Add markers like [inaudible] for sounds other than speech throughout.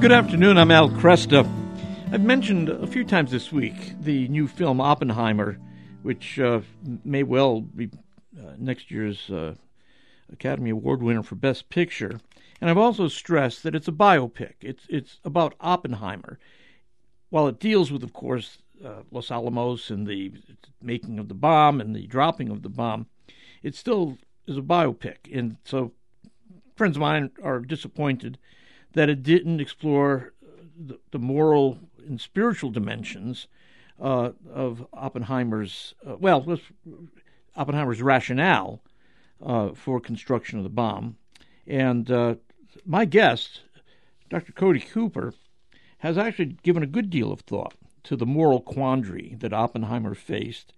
Good afternoon. I'm Al Kresta. I've mentioned a few times this week the new film Oppenheimer, which uh, may well be uh, next year's uh, Academy Award winner for Best Picture. And I've also stressed that it's a biopic. It's it's about Oppenheimer. While it deals with, of course, uh, Los Alamos and the making of the bomb and the dropping of the bomb, it still is a biopic. And so, friends of mine are disappointed that it didn't explore the, the moral and spiritual dimensions uh, of Oppenheimer's uh, well, Oppenheimer's rationale uh, for construction of the bomb. And uh, my guest, Dr. Kody Cooper, has actually given a good deal of thought to the moral quandary that Oppenheimer faced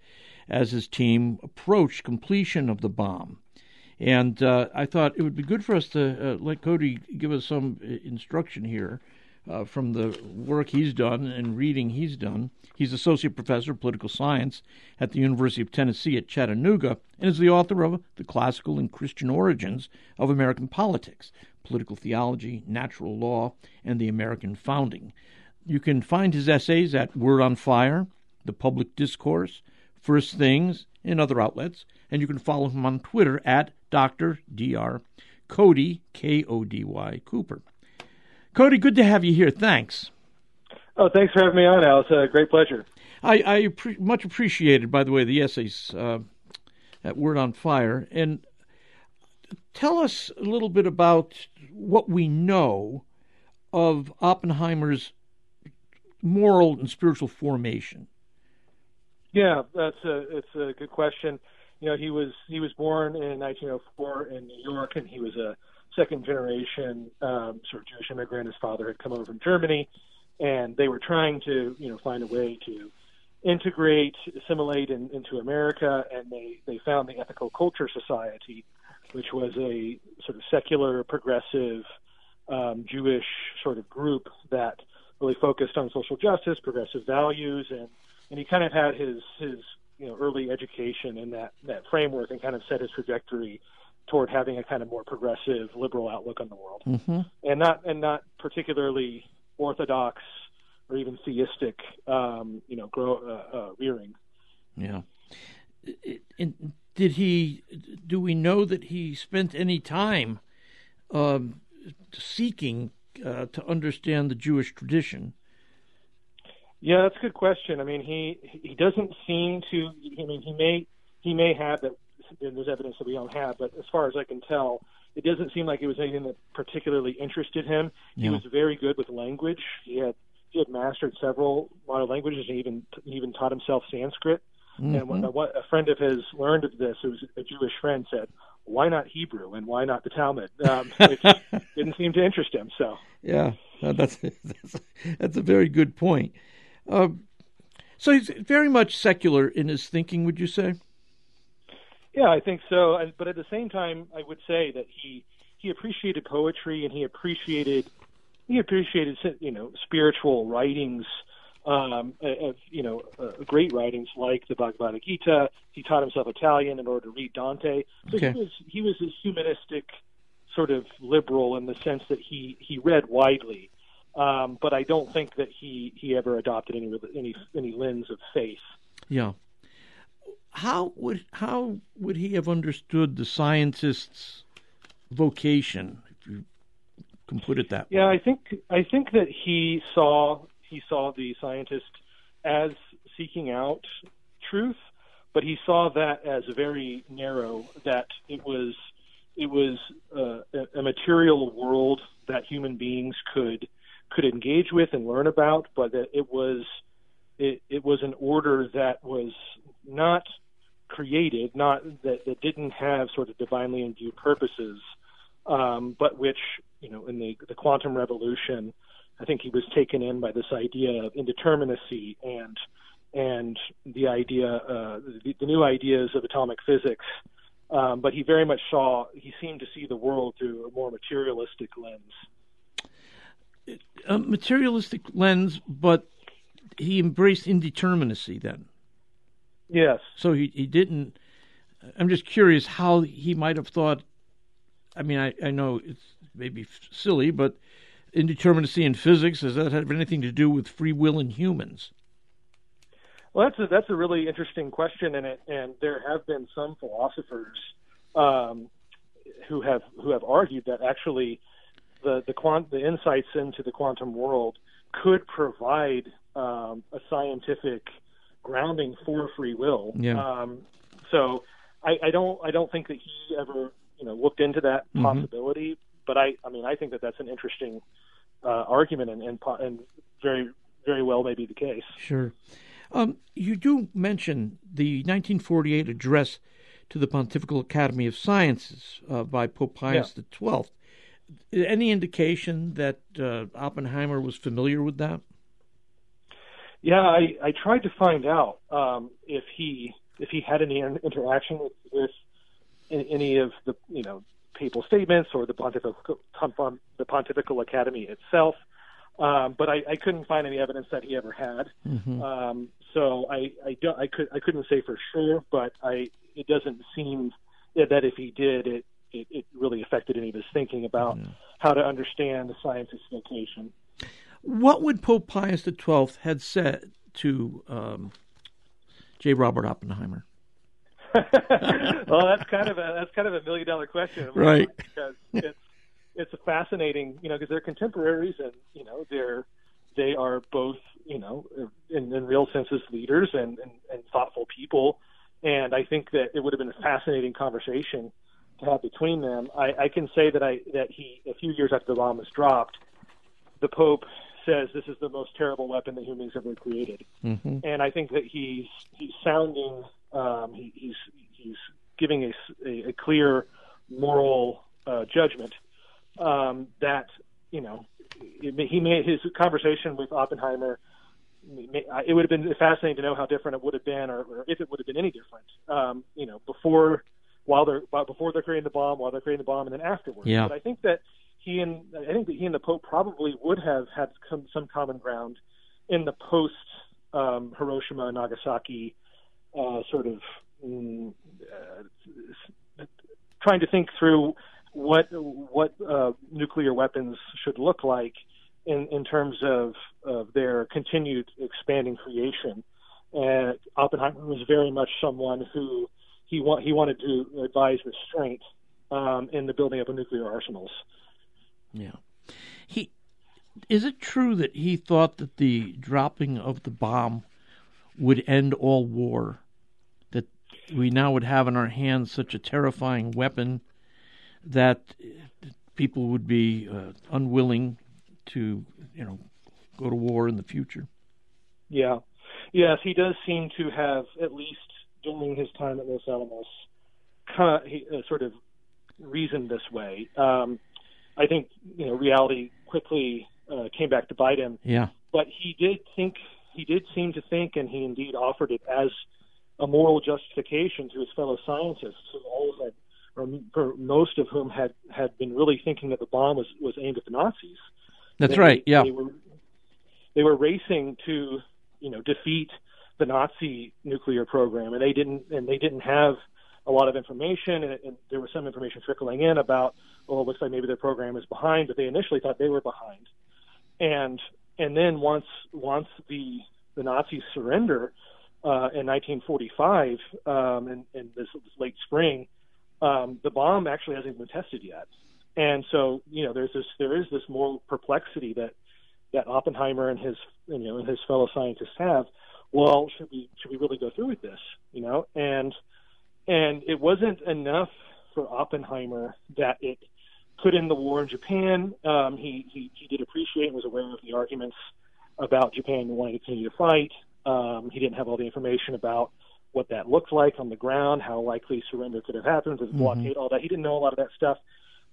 as his team approached completion of the bomb. And uh, I thought it would be good for us to uh, let Kody give us some uh, instruction here uh, from the work he's done and reading he's done. He's associate professor of political science at the University of Tennessee at Chattanooga and is the author of The Classical and Christian Origins of American Politics, Political Theology, Natural Law, and the American Founding. You can find his essays at Word on Fire, The Public Discourse, First Things, and other outlets, and you can follow him on Twitter at Dr. Dr. Kody, K O D Y, Cooper. Kody, good to have you here. Thanks. Oh, thanks for having me on, Al. It's a great pleasure. I, I pre- much appreciated, by the way, the essays uh, at Word on Fire. And tell us a little bit about what we know of Oppenheimer's moral and spiritual formation. Yeah, that's a it's a good question. You know, he was he was born in 1904 in New York, and he was a second generation um, sort of Jewish immigrant. His father had come over from Germany, and they were trying to you know find a way to integrate, assimilate in, into America, and they they found the Ethical Culture Society, which was a sort of secular, progressive, um, Jewish sort of group that really focused on social justice, progressive values, and and he kind of had his his you know early education in that that framework and kind of set his trajectory toward having a kind of more progressive liberal outlook on the world. Mm-hmm. and not and not particularly orthodox or even theistic um, you know grow uh, uh, rearing. Yeah. And did he do we know that he spent any time um, seeking uh, to understand the Jewish tradition yeah, that's a good question. I mean, he he doesn't seem to. I mean, he may he may have that. There's evidence that we don't have, but as far as I can tell, it doesn't seem like it was anything that particularly interested him. He was very good with language. He had he had mastered several modern languages and even he even taught himself Sanskrit. And when, what a friend of his learned of this, was a Jewish friend, said, "Why not Hebrew and why not the Talmud?" Um, [laughs] which didn't seem to interest him. So Yeah, that's [laughs] that's that's a very good point. Uh, so he's very much secular in his thinking, would you say? Yeah, I think so. But at the same time, I would say that he he appreciated poetry and he appreciated he appreciated you know spiritual writings, um, of, you know uh, great writings like the Bhagavad Gita. He taught himself Italian in order to read Dante. So Okay. he was he was a humanistic sort of liberal in the sense that he he read widely. Um, but I don't think that he, he ever adopted any any any lens of faith. Yeah. How would how would he have understood the scientist's vocation, if you can put it that way? Yeah, I think I think that he saw he saw the scientist as seeking out truth, but he saw that as very narrow. That it was it was uh, a material world that human beings could could engage with and learn about, but that it was it, it was an order that was not created, not that, that didn't have sort of divinely imbued purposes, um, but which you know in the the quantum revolution, I think he was taken in by this idea of indeterminacy and and the idea uh, the, the new ideas of atomic physics. Um, but he very much saw he seemed to see the world through a more materialistic lens. A materialistic lens, but he embraced indeterminacy then. Yes. So he, he didn't. I'm just curious how he might have thought. I mean, I, I know it's maybe silly, but indeterminacy in physics? Does that have anything to do with free will in humans? Well, that's a that's a really interesting question, and it and there have been some philosophers um, who have who have argued that actually the the quant the insights into the quantum world could provide um, a scientific grounding for free will. Yeah. Um, so I, I don't I don't think that he ever you know looked into that Mhm. possibility, but I I mean I think that that's an interesting uh, argument and, and and very very well may be the case. Sure. Um, you do mention the 1948 address to the Pontifical Academy of Sciences uh, by Pope Pius XII. Any indication that uh, Oppenheimer was familiar with that? Yeah, I, I tried to find out um, if he if he had any interaction with, with any of the you know papal statements or the pontifical the pontifical academy itself, um, but I, I couldn't find any evidence that he ever had. Mhm. Um, so I I don't I could I couldn't say for sure, but I it doesn't seem that if he did it it, it really affected any of his thinking about how to understand the scientist's vocation. What would Pope Pius XII had said to um, J. Robert Oppenheimer? [laughs] well, that's kind of a that's kind of a million dollar question, [laughs] Right. Because it's it's a fascinating, you know, because they're contemporaries, and you know, they're they are both, you know, in, in real senses, leaders and, and and thoughtful people, and I think that it would have been a fascinating conversation have between them. I, I can say that I that he a few years after the bomb was dropped, the Pope says this is the most terrible weapon that humans have ever created hmm and I think that he's he's sounding um, he, he's he's giving a, a- a clear moral uh, judgment um, that you know it, he made his conversation with Oppenheimer. It would have been fascinating to know how different it would have been, or, or if it would have been any different. Um, you know, before while they're while- before they're creating the bomb, while they're creating the bomb, and then afterwards. Yeah. But I think that he and I think that he and the Pope probably would have had some, some common ground in the post um, Hiroshima and Nagasaki uh, sort of mm, uh, trying to think through what what uh, nuclear weapons should look like in, in terms of, of their continued expanding creation. And Oppenheimer was very much someone who he wa- he wanted to advise restraint um, in the building up of nuclear arsenals. Yeah. He is it true that he thought that the dropping of the bomb would end all war? That we now would have in our hands such a terrifying weapon that people would be uh, unwilling to, you know, go to war in the future. Yeah. Yes, he does seem to have, at least during his time at Los Alamos, kind of, he, uh, sort of reasoned this way. Um, I think, you know, reality quickly uh, came back to bite him, Yeah. but he did think, he did seem to think, and he indeed offered it as a moral justification to his fellow scientists who all had, or most of whom had, had been really thinking that the bomb was, was aimed at the Nazis That's right. Yeah. They were they were racing to you know defeat the Nazi nuclear program, and they didn't and they didn't have a lot of information, and, and there was some information trickling in about well, it looks like maybe their program is behind, but they initially thought they were behind, and and then once once the the Nazis surrender uh, in 1945 um, in, in this, this late spring, um, the bomb actually hasn't been tested yet. And so, you know, there's this there is this moral perplexity that that Oppenheimer and his you know and his fellow scientists have. Well, should we should we really go through with this? You know, and and it wasn't enough for Oppenheimer that it could end the war in Japan. Um, he, he he did appreciate and was aware of the arguments about Japan wanting to continue to fight. Um, he didn't have all the information about what that looked like on the ground, how likely surrender could have happened, the blockade, all that. He didn't know a lot of that stuff,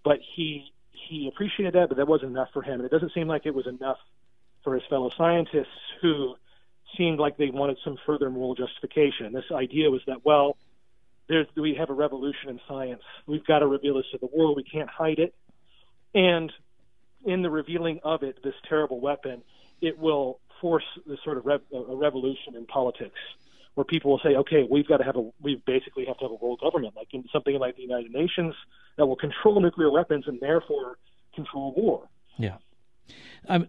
but he he appreciated that, but that wasn't enough for him. And it doesn't seem like it was enough for his fellow scientists who seemed like they wanted some further moral justification. This idea was that, well, there's, we have a revolution in science. We've got to reveal this to the world. We can't hide it. And in the revealing of it, this terrible weapon, it will force this sort of rev- a revolution in politics where people will say, okay, we've got to have a, we basically have to have a world government, like in something like the United Nations, that will control nuclear weapons and therefore control war. Yeah. Um,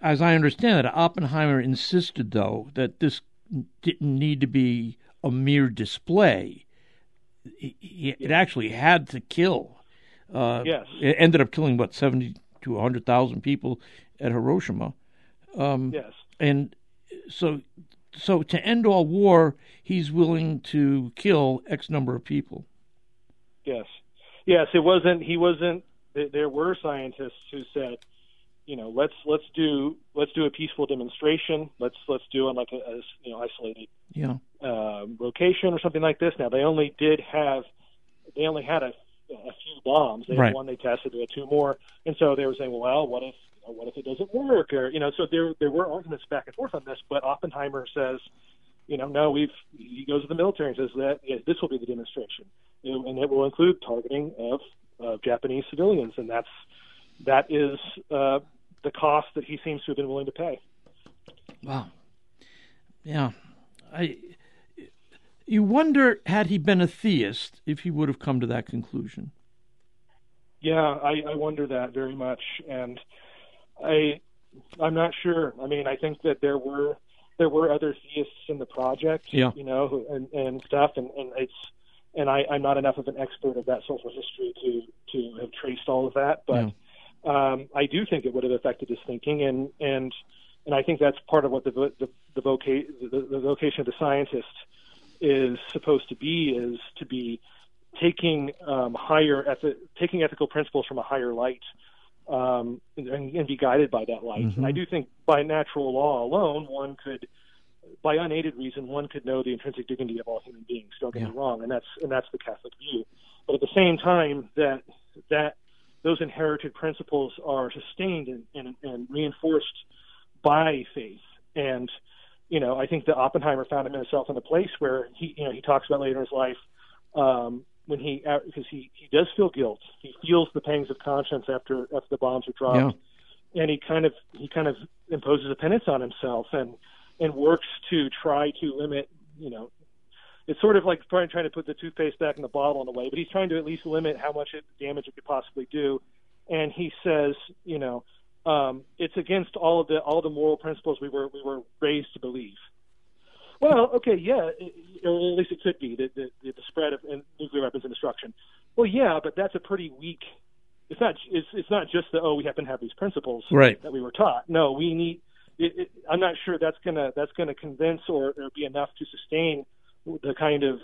as I understand it, Oppenheimer insisted, though, that this didn't need to be a mere display. It actually had to kill. Uh, yes. It ended up killing, what, 70 to 100,000 people at Hiroshima. Um, yes. And so, so to end all war, he's willing to kill X number of people. Yes. Yes, it wasn't, he wasn't, there were scientists who said, you know, let's let's do let's do a peaceful demonstration. Let's let's do it like a, a you know isolated yeah. uh, location or something like this. Now they only did have they only had a, a few bombs. They right. had one they tested, they had two more, and so they were saying, well, what if you know, what if it doesn't work? Or you know, so there there were arguments back and forth on this. But Oppenheimer says, you know, no, we've he goes to the military and says that yeah, this will be the demonstration, and it will include targeting of uh, Japanese civilians, and that's that is uh, the cost that he seems to have been willing to pay. Wow. Yeah. I you wonder had he been a theist if he would have come to that conclusion. Yeah, I, I wonder that very much, and I I'm not sure. I mean, I think that there were there were other theists in the project, yeah. you know, and, and stuff, and, and it's and I, I'm not enough of an expert of that social history to to have traced all of that, but. Yeah um, I do think it would have affected his thinking, and and and I think that's part of what the the the, voca- the, the vocation of the scientist is supposed to be is to be taking um, higher ethi- taking ethical principles from a higher light um, and, and, be guided by that light. Mm-hmm. And I do think by natural law alone, one could, by unaided reason, one could know the intrinsic dignity of all human beings. Don't get yeah. me wrong, and that's and that's the Catholic view. But at the same time, that that those inherited principles are sustained and, and, and reinforced by faith. And, you know, I think that Oppenheimer found himself in a place where he, you know, he talks about later in his life um, when he, because he, he does feel guilt. He feels the pangs of conscience after after the bombs are dropped, yeah. and he kind of he kind of imposes a penance on himself and and works to try to limit, you know, it's sort of like trying trying to put the toothpaste back in the bottle in a way, but he's trying to at least limit how much it, damage it could possibly do. And he says, you know, um, it's against all of the all the moral principles we were we were raised to believe. Well, okay, yeah, it, or at least it could be the, the, the spread of nuclear weapons and destruction. Well, yeah, but that's a pretty weak. It's not. It's it's not just that. Oh, we happen to have these principles right. that we were taught. No, we need. It, it, I'm not sure that's gonna that's gonna convince or, or be enough to sustain the kind of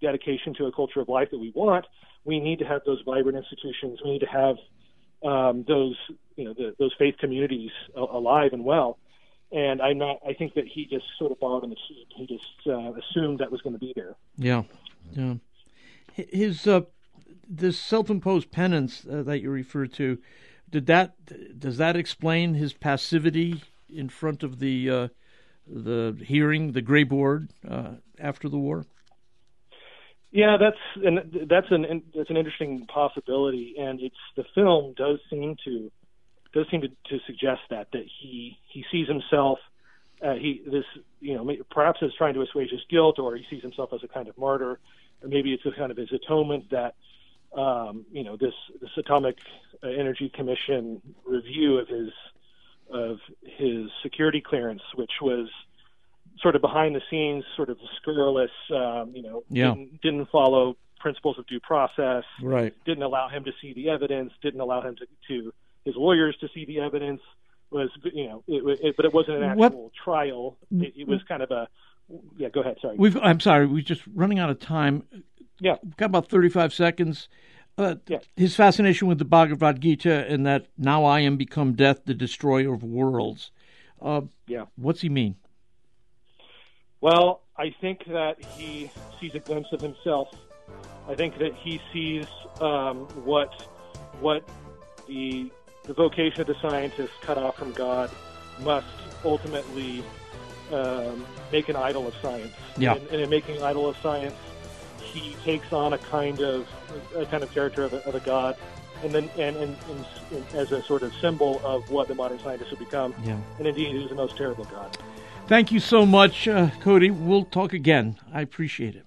dedication to a culture of life that we want, we need to have those vibrant institutions. We need to have um, those, you know, the, those faith communities alive and well. And I'm not. I think that he just sort of borrowed on the cheap. He just uh, assumed that was going to be there. Yeah, yeah. His uh, this self-imposed penance uh, that you refer to, did that does that explain his passivity in front of the uh, the hearing, the Gray Board uh, after the war? Yeah, that's and that's an that's an interesting possibility, and it's the film does seem to does seem to, to suggest that that he he sees himself uh, he this you know perhaps as trying to assuage his guilt, or he sees himself as a kind of martyr, or maybe it's a kind of his atonement that um, you know this this Atomic Energy Commission review of his of his security clearance, which was sort of behind the scenes, sort of scurrilous, um, you know, yeah. didn't, didn't follow principles of due process, right? Didn't allow him to see the evidence, didn't allow him to, to his lawyers to see the evidence. Was you know, it, it, but it wasn't an actual what? trial. It, it was kind of a yeah. Go ahead. Sorry. We've, I'm sorry. We're just running out of time. Yeah. We've got about 35 seconds. Uh, yeah. His fascination with the Bhagavad Gita and that now I am become death, the destroyer of worlds. Uh, yeah. What's he mean? Well, I think that he sees a glimpse of himself. I think that he sees um, what what the the vocation of the scientist cut off from God must ultimately um, make an idol of science. Yeah. And, and, in making an idol of science, he takes on a kind of a kind of character of a, of a god, and then and, and, and, as a sort of symbol of what the modern scientist would become. Yeah. And indeed, he is the most terrible god. Thank you so much, uh, Kody. We'll talk again. I appreciate it.